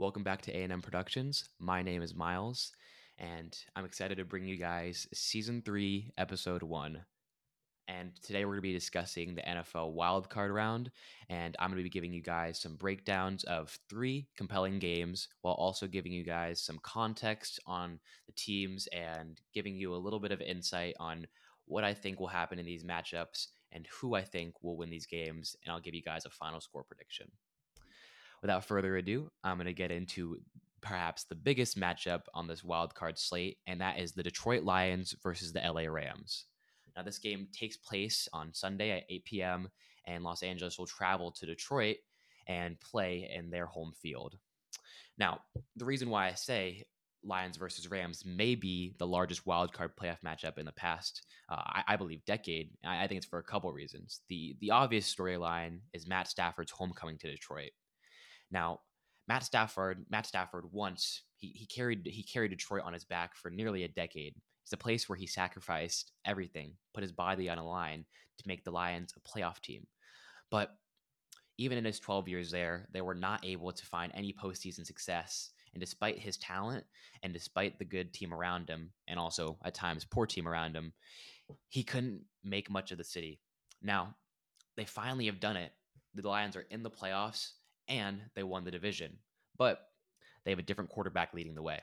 Welcome back to A&M Productions. My name is Miles, and I'm excited to bring you guys season three, episode one. And today we're going to be discussing the NFL wildcard round, and I'm going to be giving you guys some breakdowns of three compelling games while also giving you guys some context on the teams and giving you a little bit of insight on what I think will happen in these matchups and who I think will win these games. And I'll give you guys a final score prediction without further ado, I'm going to get into perhaps the biggest matchup on this wild card slate, and that is the Detroit Lions versus the LA Rams. Now, this game takes place on Sunday at 8 p.m., and Los Angeles will travel to Detroit and play in their home field. Now, the reason why I say Lions versus Rams may be the largest wild card playoff matchup in the past, uh, I, I, believe, decade. I, I think it's for a couple reasons. The the obvious storyline is Matt Stafford's homecoming to Detroit. Now, Matt Stafford, Matt Stafford once he, he carried he carried Detroit on his back for nearly a decade. It's a place where he sacrificed everything, put his body on a line to make the Lions a playoff team. But even in his 12 years there, they were not able to find any postseason success. And despite his talent and despite the good team around him, and also at times poor team around him, he couldn't make much of the city. Now, they finally have done it. The Lions are in the playoffs and they won the division. But they have a different quarterback leading the way.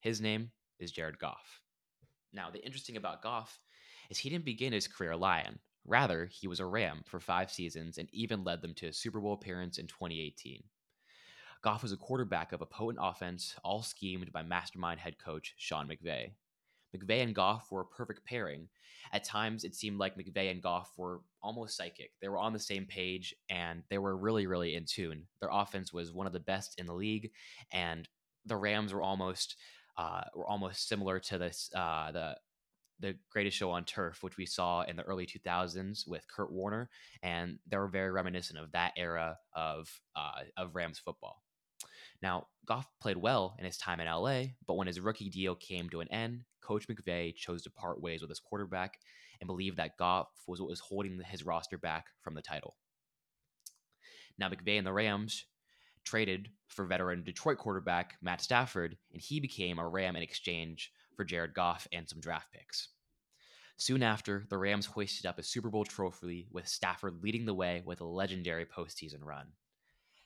His name is Jared Goff. Now, the interesting about Goff is he didn't begin his career a Lion. Rather, he was a Ram for five seasons and even led them to a Super Bowl appearance in 2018. Goff was a quarterback of a potent offense, all schemed by mastermind head coach Sean McVay. McVay and Goff were a perfect pairing. At times, it seemed like McVay and Goff were almost psychic. They were on the same page and they were really, really in tune. Their offense was one of the best in the league, and the Rams were almost uh, were almost similar to this uh, the the greatest show on turf, which we saw in the early 2000s with Kurt Warner, and they were very reminiscent of that era of uh, of Rams football. Now, Goff played well in his time in LA, but when his rookie deal came to an end, Coach McVay chose to part ways with his quarterback and believed that Goff was what was holding his roster back from the title. Now, McVay and the Rams traded for veteran Detroit quarterback Matt Stafford, and he became a Ram in exchange for Jared Goff and some draft picks. Soon after, the Rams hoisted up a Super Bowl trophy with Stafford leading the way with a legendary postseason run.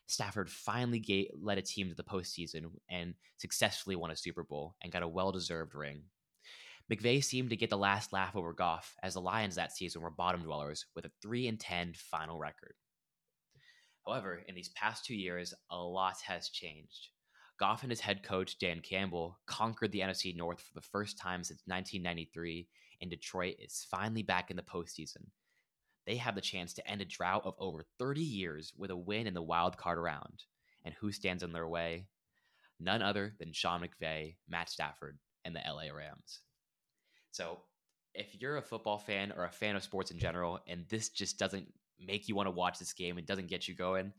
Stafford finally gave, led a team to the postseason and successfully won a Super Bowl and got a well deserved ring. McVay seemed to get the last laugh over Goff as the Lions that season were bottom dwellers with a 3 and 10 final record. However, in these past two years, a lot has changed. Goff and his head coach, Dan Campbell, conquered the NFC North for the first time since 1993, and Detroit is finally back in the postseason, they have the chance to end a drought of over 30 years with a win in the wild card round. And who stands in their way? None other than Sean McVay, Matt Stafford, and the LA Rams. So, if you're a football fan or a fan of sports in general, and this just doesn't make you want to watch this game and doesn't get you going,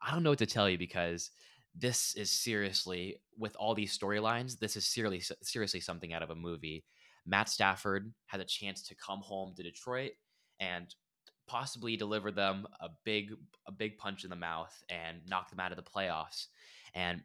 I don't know what to tell you because this is seriously, with all these storylines, this is seriously, seriously something out of a movie. Matt Stafford has a chance to come home to Detroit and possibly deliver them a big a big punch in the mouth and knock them out of the playoffs. And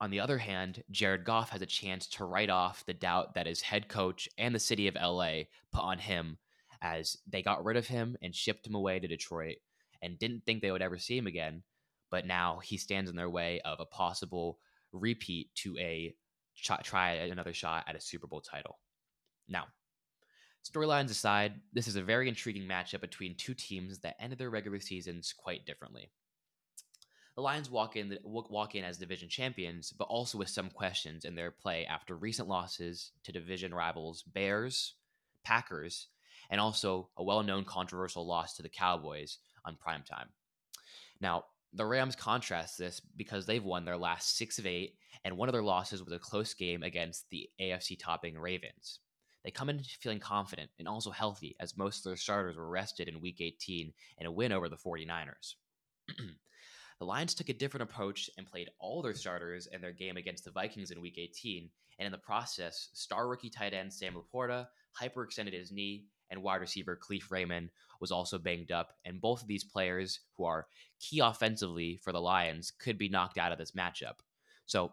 on the other hand, Jared Goff has a chance to write off the doubt that his head coach and the city of LA put on him as they got rid of him and shipped him away to Detroit and didn't think they would ever see him again. But now he stands in their way of a possible repeat to a try another shot at a Super Bowl title. Now, Storylines aside, this is a very intriguing matchup between two teams that ended their regular seasons quite differently. The Lions walk in walk in as division champions, but also with some questions in their play after recent losses to division rivals Bears, Packers, and also a well-known controversial loss to the Cowboys on prime time. Now, the Rams contrast this because they've won their last 6 of 8 and one of their losses was a close game against the AFC topping Ravens. They come in feeling confident and also healthy, as most of their starters were rested in Week 18 in a win over the 49ers. the Lions took a different approach and played all their starters in their game against the Vikings in Week 18, and in the process, star rookie tight end Sam LaPorta hyperextended his knee, and wide receiver Kalif Raymond was also banged up. And both of these players, who are key offensively for the Lions, could be knocked out of this matchup. So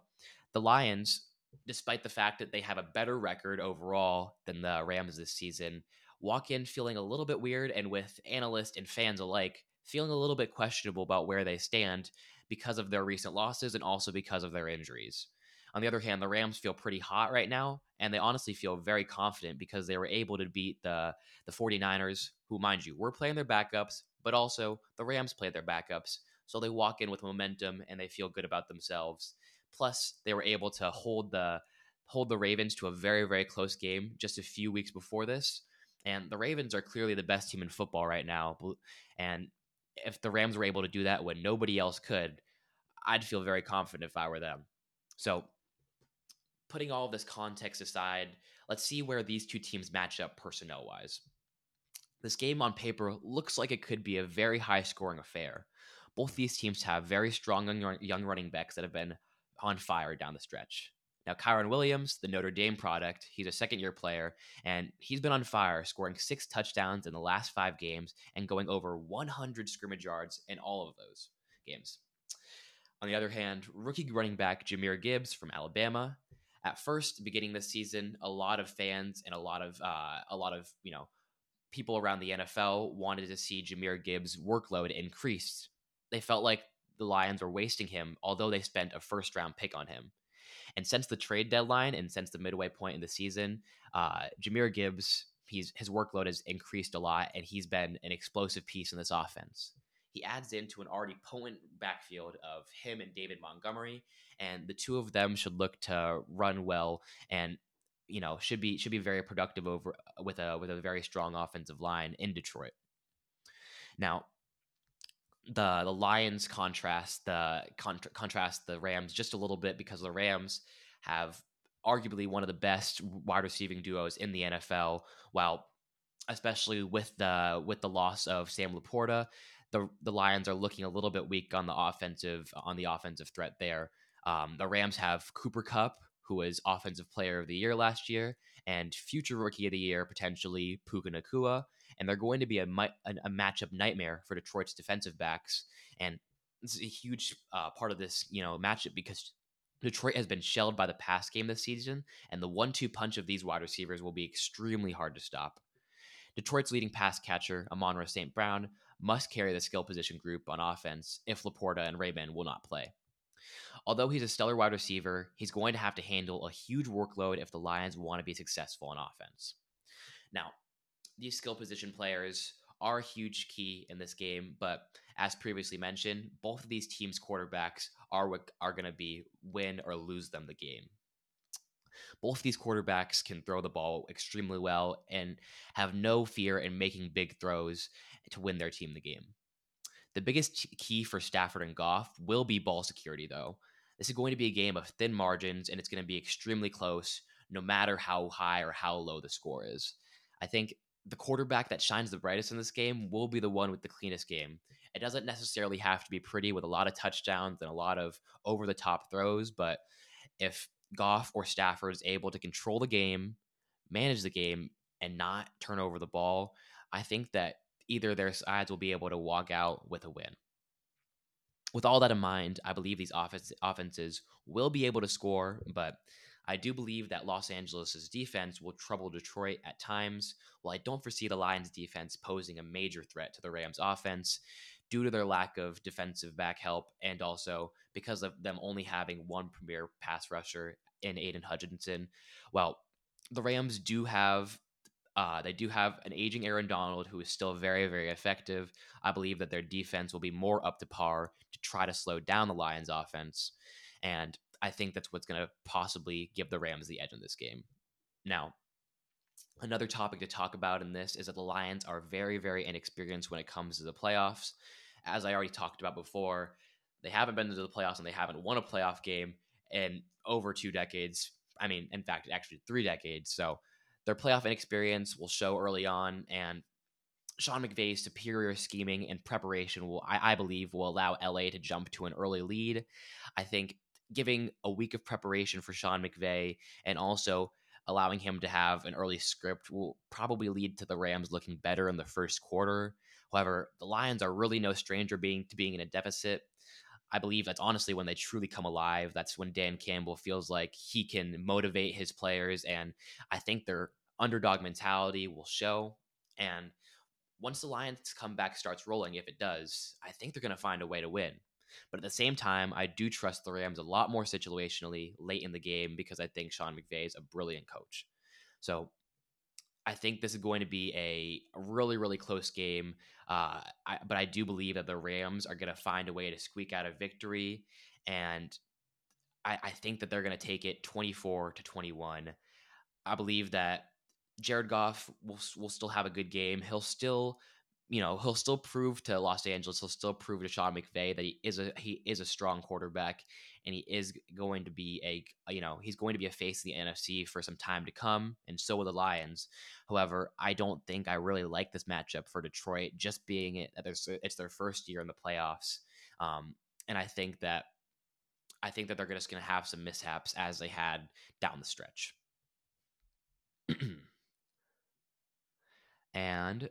the Lions, despite the fact that they have a better record overall than the Rams this season, walk in feeling a little bit weird and with analysts and fans alike feeling a little bit questionable about where they stand because of their recent losses and also because of their injuries. On the other hand, the Rams feel pretty hot right now, and they honestly feel very confident because they were able to beat the, the 49ers, who, mind you, were playing their backups, but also the Rams played their backups. So they walk in with momentum and they feel good about themselves. Plus, they were able to hold the hold the Ravens to a very, very close game just a few weeks before this. And the Ravens are clearly the best team in football right now. And if the Rams were able to do that when nobody else could, I'd feel very confident if I were them. So, putting all of this context aside, let's see where these two teams match up personnel wise. This game on paper looks like it could be a very high scoring affair. Both these teams have very strong young running backs that have been on fire down the stretch. Now, Kyren Williams, the Notre Dame product, he's a second year player, and he's been on fire, scoring six touchdowns in the last five games and going over 100 scrimmage yards in all of those games. On the other hand, rookie running back Jahmyr Gibbs from Alabama. At first, beginning this season, a lot of fans and a lot of uh, a lot of you know people around the NFL wanted to see Jahmyr Gibbs' workload increased. They felt like the Lions were wasting him, although they spent a first round pick on him. And since the trade deadline and since the midway point in the season, uh, Jahmyr Gibbs, he's, his workload has increased a lot, and he's been an explosive piece in this offense. He adds into an already potent backfield of him and David Montgomery, and the two of them should look to run well and you know should be should be very productive over with a with a very strong offensive line in Detroit. Now, the the Lions contrast the contra- contrast the Rams just a little bit because the Rams have arguably one of the best wide receiving duos in the NFL. While especially with the with the loss of Sam LaPorta, the the Lions are looking a little bit weak on the offensive on the offensive threat there. Um, the Rams have Cooper Kupp, who was Offensive Player of the Year last year, and future Rookie of the Year potentially Puka Nacua. and they're going to be a, a, a matchup nightmare for Detroit's defensive backs. And this is a huge uh, part of this, you know, matchup because Detroit has been shelled by the pass game this season, and the one-two punch of these wide receivers will be extremely hard to stop. Detroit's leading pass catcher, Amon-Ra St. Brown, must carry the skill position group on offense if LaPorta and Raymond will not play. Although he's a stellar wide receiver, he's going to have to handle a huge workload if the Lions want to be successful on offense. Now, these skill position players are a huge key in this game, but as previously mentioned, both of these teams' quarterbacks are what are going to be win or lose them the game. Both of these quarterbacks can throw the ball extremely well and have no fear in making big throws to win their team the game. The biggest key for Stafford and Goff will be ball security, though. This is going to be a game of thin margins and it's going to be extremely close, no matter how high or how low the score is. I think the quarterback that shines the brightest in this game will be the one with the cleanest game. It doesn't necessarily have to be pretty with a lot of touchdowns and a lot of over the top throws, but if Goff or Stafford is able to control the game, manage the game, and not turn over the ball, I think that either their sides will be able to walk out with a win. With all that in mind, I believe these offense, offenses will be able to score, but I do believe that Los Angeles' defense will trouble Detroit at times, while I don't foresee the Lions' defense posing a major threat to the Rams' offense due to their lack of defensive back help and also because of them only having one premier pass rusher in Aidan Hutchinson. Well, the Rams do have uh, they do have an aging Aaron Donald who is still very, very effective. I believe that their defense will be more up to par to try to slow down the Lions' offense. And I think that's what's going to possibly give the Rams the edge in this game. Now, another topic to talk about in this is that the Lions are very, very inexperienced when it comes to the playoffs. As I already talked about before, they haven't been to the playoffs and they haven't won a playoff game in over two decades. I mean, in fact, actually three decades. So their playoff inexperience will show early on, and Sean McVay's superior scheming and preparation will, I, I, believe, will allow LA to jump to an early lead. I think giving a week of preparation for Sean McVay and also allowing him to have an early script will probably lead to the Rams looking better in the first quarter. However, the Lions are really no stranger being to being in a deficit. I believe that's honestly when they truly come alive. That's when Dan Campbell feels like he can motivate his players. And I think their underdog mentality will show. And once the Lions comeback starts rolling, if it does, I think they're going to find a way to win. But at the same time, I do trust the Rams a lot more situationally late in the game because I think Sean McVay is a brilliant coach. So I think this is going to be a, really, really close game. Uh, I, but I do believe that the Rams are going to find a way to squeak out a victory. And I, I think that they're going to take it 24 to 21. I believe that Jared Goff will, will still have a good game. He'll still you know he'll still prove to Los Angeles, he'll still prove to Sean McVay that he is a he is a strong quarterback, and he is going to be a you know he's going to be a face in the NFC for some time to come, and so will the Lions. However, I don't think I really like this matchup for Detroit, just being it it's their first year in the playoffs, um, and I think that I think that they're just going to have some mishaps as they had down the stretch. and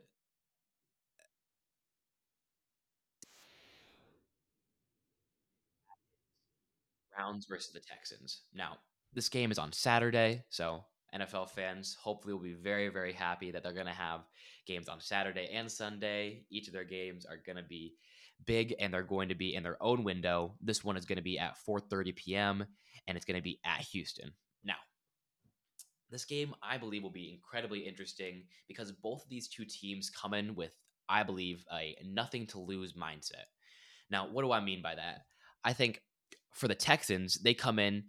Browns versus the Texans. Now, this game is on Saturday, so NFL fans hopefully will be very, very happy that they're going to have games on Saturday and Sunday. Each of their games are going to be big and they're going to be in their own window. This one is going to be at 4:30 p.m. and it's going to be at Houston. This game I believe will be incredibly interesting because both of these two teams come in with I believe a nothing to lose mindset. Now, what do I mean by that? I think for the Texans, they come in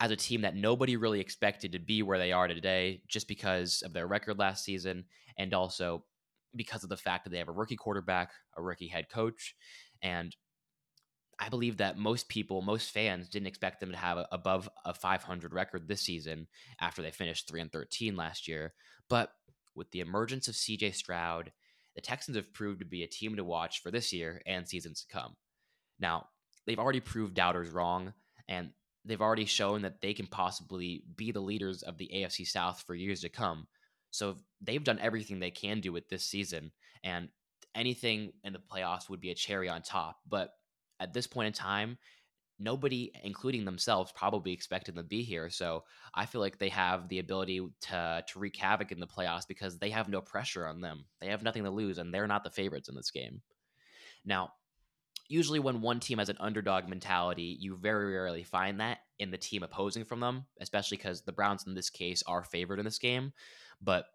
as a team that nobody really expected to be where they are today just because of their record last season and also because of the fact that they have a rookie quarterback, a rookie head coach, and I believe that most people, most fans didn't expect them to have a, above a 500 record this season after they finished 3 and 13 last year. But with the emergence of CJ Stroud, the Texans have proved to be a team to watch for this year and seasons to come. Now, they've already proved doubters wrong, and they've already shown that they can possibly be the leaders of the AFC South for years to come. So they've done everything they can do with this season, and anything in the playoffs would be a cherry on top. But at this point in time, nobody, including themselves, probably expected them to be here. So I feel like they have the ability to to wreak havoc in the playoffs because they have no pressure on them. They have nothing to lose, and they're not the favorites in this game. Now, usually when one team has an underdog mentality, you very rarely find that in the team opposing from them, especially because the Browns in this case are favored in this game. But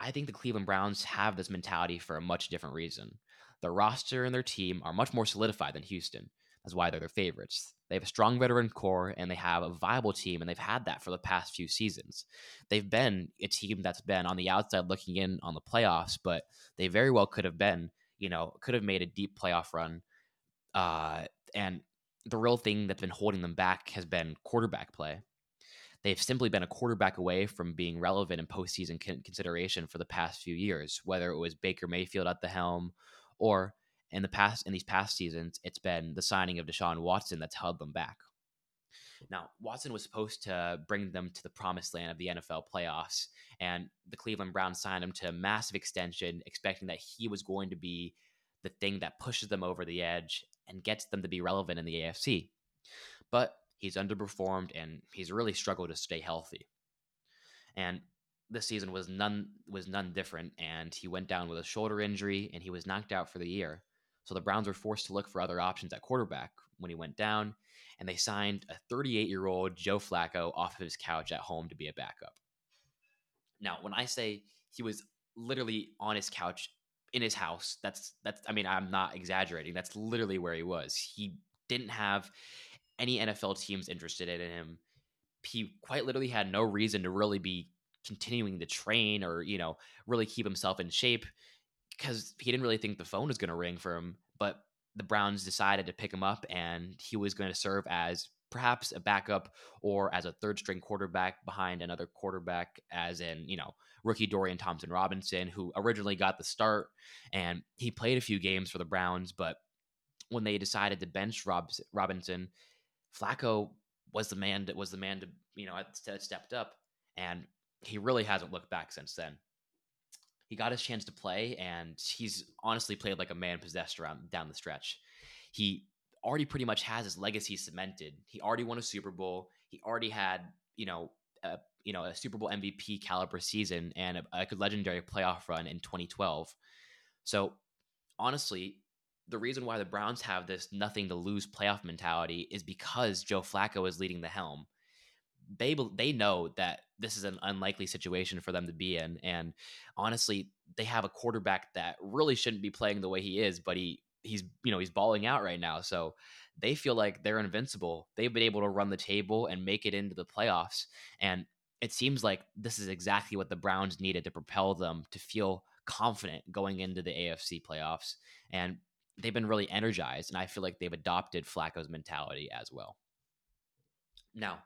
I think the Cleveland Browns have this mentality for a much different reason. Their roster and their team are much more solidified than Houston. That's why they're their favorites. They have a strong veteran core and they have a viable team, and they've had that for the past few seasons. They've been a team that's been on the outside looking in on the playoffs, but they very well could have been you know, could have made a deep playoff run. Uh, and the real thing that's been holding them back has been quarterback play. They've simply been a quarterback away from being relevant in postseason consideration for the past few years, whether it was Baker Mayfield at the helm or in the past in these past seasons, it's been the signing of Deshaun Watson that's held them back. Now, Watson was supposed to bring them to the promised land of the NFL playoffs, and the Cleveland Browns signed him to a massive extension, expecting that he was going to be the thing that pushes them over the edge and gets them to be relevant in the AFC. But he's underperformed and he's really struggled to stay healthy. And this season was none was none different and he went down with a shoulder injury and he was knocked out for the year. So the Browns were forced to look for other options at quarterback when he went down and they signed a 38 year old Joe Flacco off of his couch at home to be a backup. Now, when I say he was literally on his couch in his house, that's that's I mean, I'm not exaggerating. That's literally where he was. He didn't have any NFL teams interested in him. He quite literally had no reason to really be continuing to train or, you know, really keep himself in shape because he didn't really think the phone was going to ring for him. But the Browns decided to pick him up, and he was going to serve as perhaps a backup or as a third string quarterback behind another quarterback, as in, you know, rookie Dorian Thompson Robinson, who originally got the start and he played a few games for the Browns, but when they decided to bench Robinson, Flacco was the man that was the man to, you know, stepped up and he really hasn't looked back since then he got his chance to play, and he's honestly played like a man possessed around down the stretch. He already pretty much has his legacy cemented. He already won a Super Bowl. He already had, you know, a, you know, a Super Bowl MVP caliber season and a, a legendary playoff run in 2012. So honestly, the reason why the Browns have this nothing to lose playoff mentality is because Joe Flacco is leading the helm. They they know that this is an unlikely situation for them to be in, and honestly, they have a quarterback that really shouldn't be playing the way he is, but he he's you know he's balling out right now. So they feel like they're invincible. They've been able to run the table and make it into the playoffs, and it seems like this is exactly what the Browns needed to propel them to feel confident going into the AFC playoffs. And they've been really energized, and I feel like they've adopted Flacco's mentality as well. Now,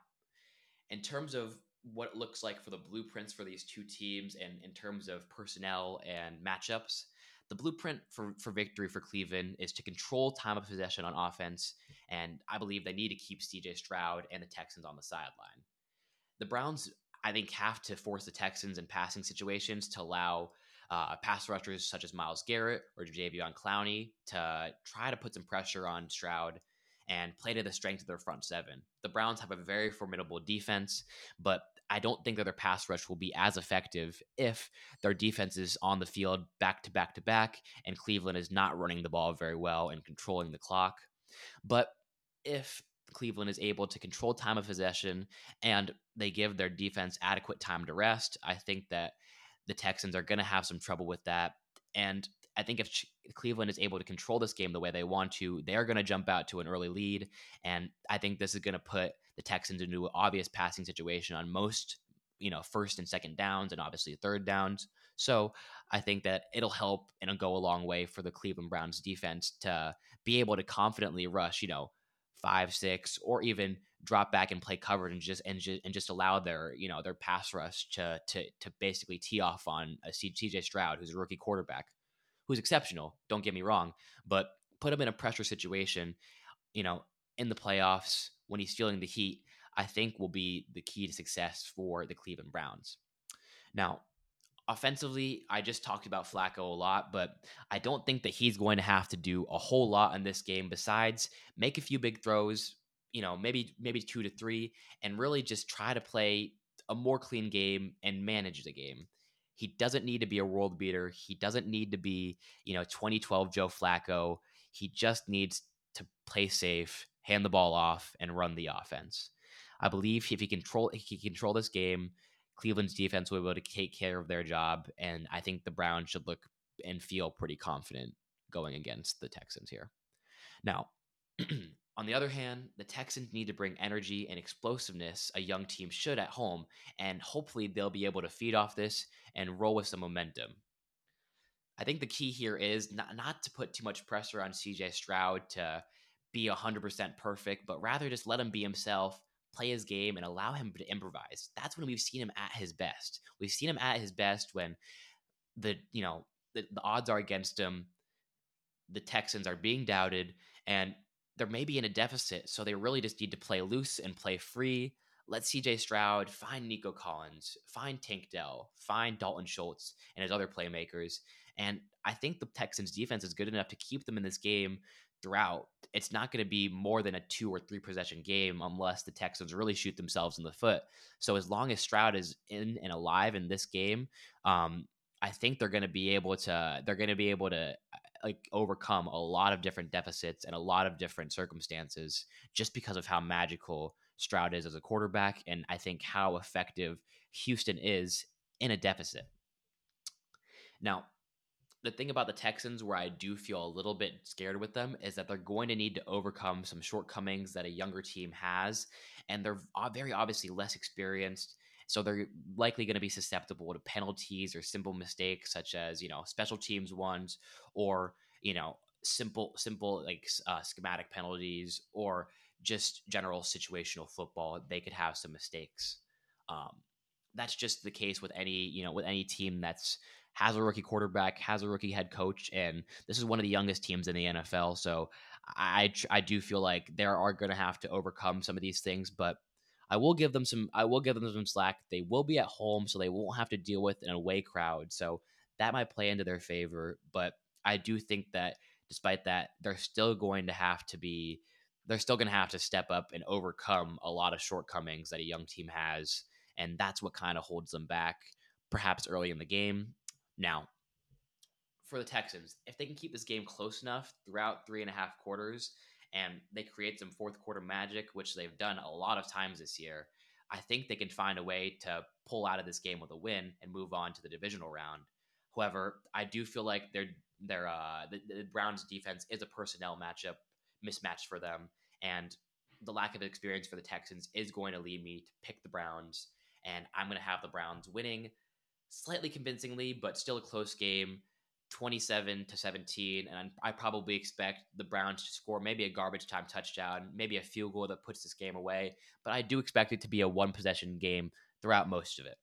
in terms of what it looks like for the blueprints for these two teams and in terms of personnel and matchups, the blueprint for, for victory for Cleveland is to control time of possession on offense, and I believe they need to keep CJ Stroud and the Texans on the sideline. The Browns, I think, have to force the Texans in passing situations to allow uh, pass rushers such as Myles Garrett or Jadeveon Clowney to try to put some pressure on Stroud and play to the strength of their front seven. The Browns have a very formidable defense, but I don't think that their pass rush will be as effective if their defense is on the field back to back to back and Cleveland is not running the ball very well and controlling the clock. But if Cleveland is able to control time of possession and they give their defense adequate time to rest, I think that the Texans are going to have some trouble with that. And I think if Cleveland is able to control this game the way they want to, they're going to jump out to an early lead. And I think this is going to put the Texans into an obvious passing situation on most, you know, first and second downs and obviously third downs. So I think that it'll help and it'll go a long way for the Cleveland Browns defense to be able to confidently rush, you know, five, six, or even drop back and play covered and just and just and just allow their you know their pass rush to to to basically tee off on a CJ Stroud, who's a rookie quarterback, who's exceptional. Don't get me wrong, but put him in a pressure situation, you know, in the playoffs when he's feeling the heat. I think will be the key to success for the Cleveland Browns. Now, offensively, I just talked about Flacco a lot, but I don't think that he's going to have to do a whole lot in this game besides make a few big throws, you know, maybe maybe 2 to 3 and really just try to play a more clean game and manage the game. He doesn't need to be a world beater. He doesn't need to be, you know, 2012 Joe Flacco. He just needs to play safe, hand the ball off and run the offense. I believe if he control if he control this game, Cleveland's defense will be able to take care of their job, and I think the Browns should look and feel pretty confident going against the Texans here. Now, on the other hand, the Texans need to bring energy and explosiveness a young team should at home, and hopefully they'll be able to feed off this and roll with some momentum. I think the key here is not, not to put too much pressure on CJ Stroud to be 100% perfect, but rather just let him be himself play his game and allow him to improvise. That's when we've seen him at his best. We've seen him at his best when the you know the, the odds are against him. The Texans are being doubted, and they're maybe in a deficit, so they really just need to play loose and play free. Let CJ Stroud find Nico Collins, find Tank Dell, find Dalton Schultz and his other playmakers. And I think the Texans defense is good enough to keep them in this game throughout, it's not going to be more than a two or three possession game unless the Texans really shoot themselves in the foot. So as long as Stroud is in and alive in this game, um, I think they're going to be able to they're going to be able to like overcome a lot of different deficits and a lot of different circumstances just because of how magical Stroud is as a quarterback and I think how effective Houston is in a deficit. Now, the thing about the Texans where I do feel a little bit scared with them is that they're going to need to overcome some shortcomings that a younger team has, and they're very obviously less experienced. So they're likely going to be susceptible to penalties or simple mistakes, such as you know special teams ones, or you know simple simple like uh, schematic penalties, or just general situational football. They could have some mistakes. Um, that's just the case with any you know with any team that's has a rookie quarterback, has a rookie head coach, and this is one of the youngest teams in the NFL. So I I do feel like they are going to have to overcome some of these things, but I will give them some I will give them some slack. They will be at home, so they won't have to deal with an away crowd. So that might play into their favor, but I do think that despite that, they're still going to have to be they're still going to have to step up and overcome a lot of shortcomings that a young team has. And that's what kind of holds them back, perhaps early in the game. Now, for the Texans, if they can keep this game close enough throughout three and a half quarters and they create some fourth quarter magic, which they've done a lot of times this year, I think they can find a way to pull out of this game with a win and move on to the divisional round. However, I do feel like their their uh, the, the Browns defense is a personnel matchup mismatch for them, and the lack of experience for the Texans is going to lead me to pick the Browns, and I'm going to have the Browns winning slightly convincingly, but still a close game. 27 to 17 and I probably expect the Browns to score maybe a garbage time touchdown, maybe a field goal that puts this game away, but I do expect it to be a one possession game throughout most of it.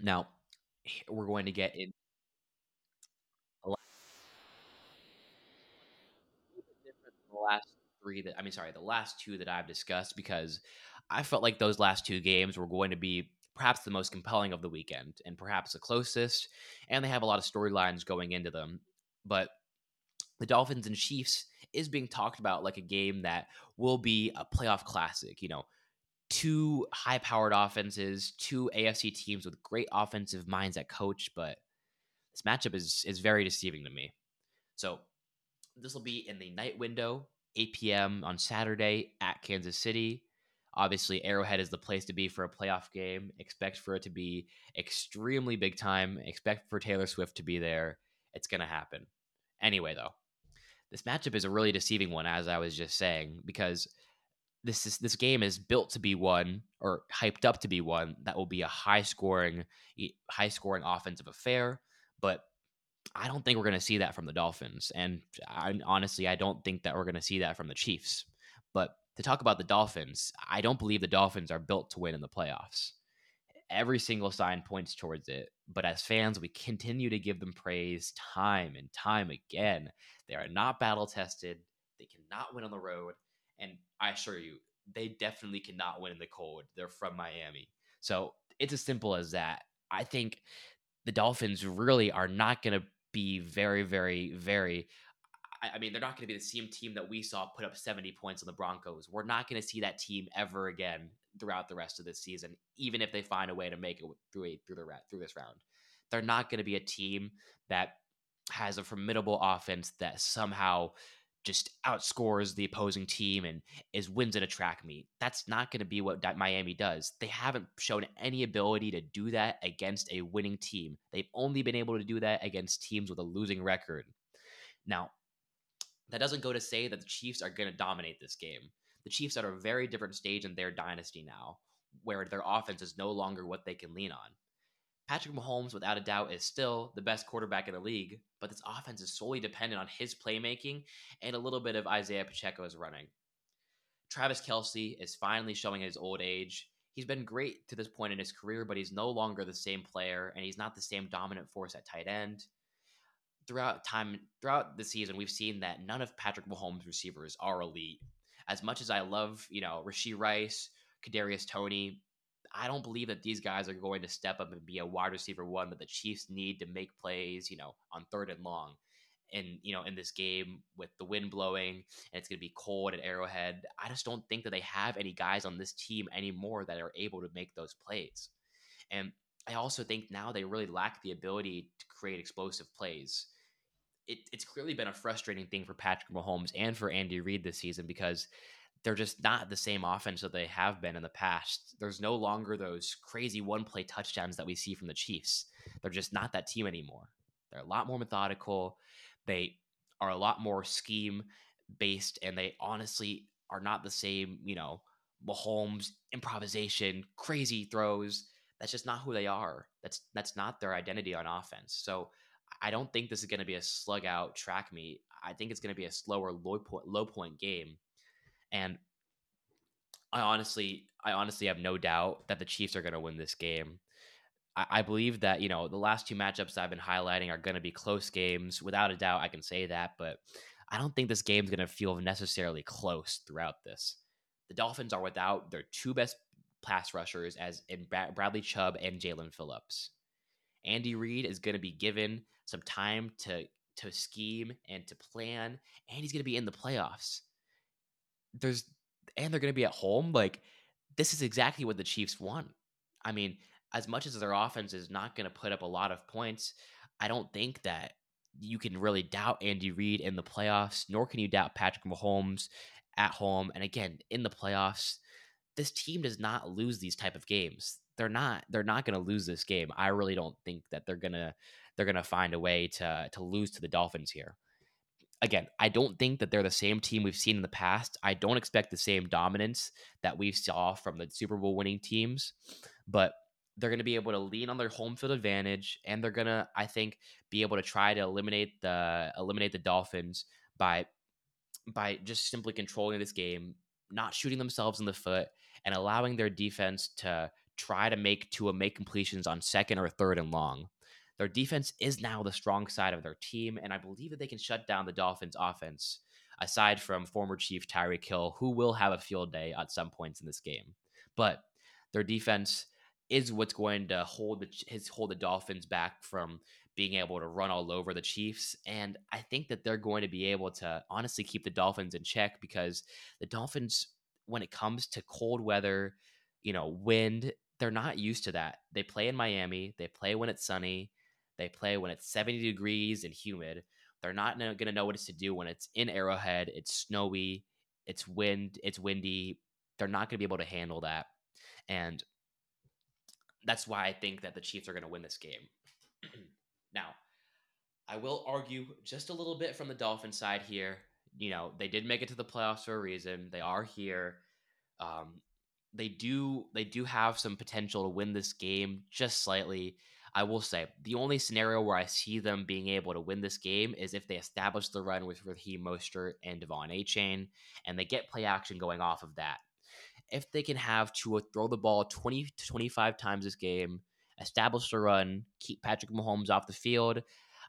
Now, we're going to get in a lot the last three that I mean, sorry, the last two that I've discussed because I felt like those last two games were going to be perhaps the most compelling of the weekend and perhaps the closest, and they have a lot of storylines going into them. But the Dolphins and Chiefs is being talked about like a game that will be a playoff classic. You know, two high powered offenses, two AFC teams with great offensive minds at coach, but this matchup is is very deceiving to me. So this will be in the night window, 8 p.m. on Saturday at Kansas City. Obviously, Arrowhead is the place to be for a playoff game. Expect for it to be extremely big time. Expect for Taylor Swift to be there. It's going to happen. Anyway, though, this matchup is a really deceiving one, as I was just saying, because this is this game is built to be one or hyped up to be one that will be a high scoring high scoring offensive affair but i don't think we're going to see that from the dolphins and I, honestly i don't think that we're going to see that from the chiefs but to talk about the dolphins i don't believe the dolphins are built to win in the playoffs every single sign points towards it but as fans we continue to give them praise time and time again they are not battle tested they cannot win on the road and I assure you, they definitely cannot win in the cold. They're from Miami. So it's as simple as that. I think the Dolphins really are not going to be very, very, very. I mean, they're not going to be the same team that we saw put up 70 points on the Broncos. We're not going to see that team ever again throughout the rest of this season, even if they find a way to make it through through the through this round. They're not going to be a team that has a formidable offense that somehow just outscores the opposing team and is wins in a track meet. That's not going to be what Miami does. They haven't shown any ability to do that against a winning team. They've only been able to do that against teams with a losing record. Now, that doesn't go to say that the Chiefs are going to dominate this game. The Chiefs are at a very different stage in their dynasty now, where their offense is no longer what they can lean on. Patrick Mahomes, without a doubt, is still the best quarterback in the league, but this offense is solely dependent on his playmaking and a little bit of Isaiah Pacheco's running. Travis Kelce is finally showing his old age. He's been great to this point in his career, but he's no longer the same player, and he's not the same dominant force at tight end. Throughout time, throughout the season, we've seen that none of Patrick Mahomes' receivers are elite. As much as I love, you know, Rashee Rice, Kadarius Toney, I don't believe that these guys are going to step up and be a wide receiver one that the Chiefs need to make plays, you know, on third and long. And, you know, in this game with the wind blowing and it's going to be cold at Arrowhead, I just don't think that they have any guys on this team anymore that are able to make those plays. And I also think now they really lack the ability to create explosive plays. It, it's clearly been a frustrating thing for Patrick Mahomes and for Andy Reid this season because they're just not the same offense that they have been in the past. There's no longer those crazy one play touchdowns that we see from the Chiefs. They're just not that team anymore. They're a lot more methodical. They are a lot more scheme based, and they honestly are not the same, you know, Mahomes improvisation, crazy throws. That's just not who they are. That's that's not their identity on offense. So I don't think this is going to be a slug out track meet. I think it's going to be a slower low point low point game and I honestly, I honestly have no doubt that the Chiefs are going to win this game. I, I, believe that you know the last two matchups I've been highlighting are going to be close games, without a doubt. I can say that, but I don't think this game's going to feel necessarily close throughout this. The Dolphins are without their two best pass rushers, as in Bradley Chubb and Jaelan Phillips. Andy Reid is going to be given some time to to scheme and to plan, and he's going to be in the playoffs. There's and they're going to be at home. Like this is exactly what the Chiefs want. I mean, as much as their offense is not going to put up a lot of points, I don't think that you can really doubt Andy Reid in the playoffs, nor can you doubt Patrick Mahomes at home. And again, in the playoffs, this team does not lose these type of games. They're not they're not going to lose this game. I really don't think that they're going to they're going to find a way to to lose to the Dolphins here. Again, I don't think that they're the same team we've seen in the past. I don't expect the same dominance that we saw from the Super Bowl winning teams, but they're going to be able to lean on their home field advantage and they're going to I think be able to try to eliminate the eliminate the Dolphins by by just simply controlling this game, not shooting themselves in the foot and allowing their defense to try to make to a make completions on second or third and long. Their defense is now the strong side of their team and I believe that they can shut down the Dolphins offense aside from former Chief Tyreek Hill who will have a field day at some points in this game. But their defense is what's going to hold the his hold the Dolphins back from being able to run all over the Chiefs. And I think that they're going to be able to honestly keep the Dolphins in check because the Dolphins, when it comes to cold weather, you know, wind, they're not used to that. They play in Miami, they play when it's sunny, they play when it's 70 degrees and humid. They're not going to know what it's to do when it's in Arrowhead, it's snowy, it's wind, it's windy. They're not going to be able to handle that. And that's why I think that the Chiefs are going to win this game. now, I will argue just a little bit from the Dolphin side here. You know, they did make it to the playoffs for a reason. They are here. Um, they do they do have some potential to win this game just slightly. I will say the only scenario where I see them being able to win this game is if they establish the run with Raheem Mostert and De'Von Achane, and they get play action going off of that if they can have Tua throw the ball 20 to 25 times this game, establish the run, keep Patrick Mahomes off the field,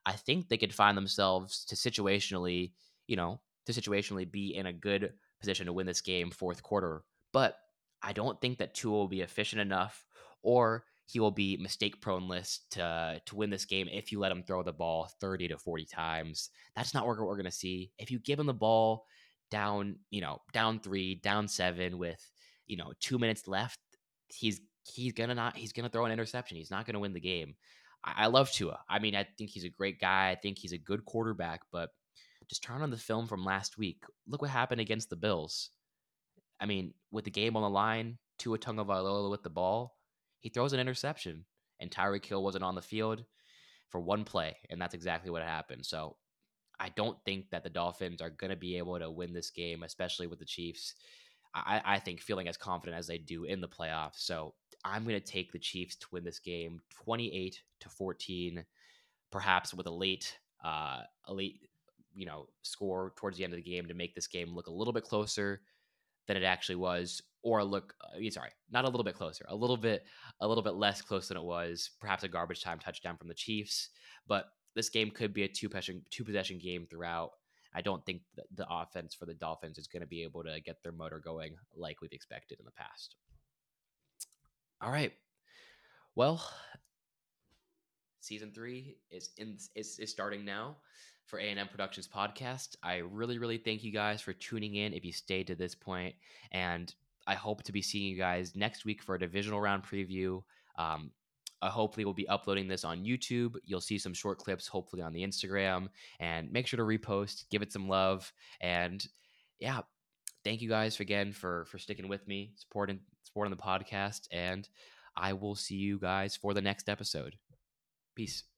I think they could find themselves to situationally, you know, to situationally be in a good position to win this game fourth quarter. But I don't think that Tua will be efficient enough or he will be mistake prone list to to win this game if you let him throw the ball 30 to 40 times. That's not what we're going to see. If you give him the ball down, you know, down 3, down 7 with you know, two minutes left, he's he's gonna not he's gonna throw an interception. He's not gonna win the game. I, I love Tua. I mean, I think he's a great guy. I think he's a good quarterback, but just turn on the film from last week. Look what happened against the Bills. I mean, with the game on the line, Tua Tagovailoa with the ball, he throws an interception, and Tyreek Hill wasn't on the field for one play, and that's exactly what happened. So I don't think that the Dolphins are going to be able to win this game, especially with the Chiefs. I, I think feeling as confident as they do in the playoffs. So I'm going to take the Chiefs to win this game 28 to 14, perhaps with a late, uh, a late, you know, score towards the end of the game to make this game look a little bit closer than it actually was, or look, uh, sorry, not a little bit closer, a little bit, a little bit less close than it was. Perhaps a garbage time touchdown from the Chiefs, but this game could be a two possession two possession game throughout. I don't think the offense for the Dolphins is going to be able to get their motor going like we've expected in the past. All right. Well, season three is in is, is starting now for A&M Productions podcast. I really, really thank you guys for tuning in if you stayed to this point, and I hope to be seeing you guys next week for a divisional round preview. Um, uh, hopefully, we'll be uploading this on YouTube. You'll see some short clips, hopefully, on the Instagram. And make sure to repost, give it some love. And yeah, thank you guys again for for sticking with me, supporting supporting the podcast. And I will see you guys for the next episode. Peace.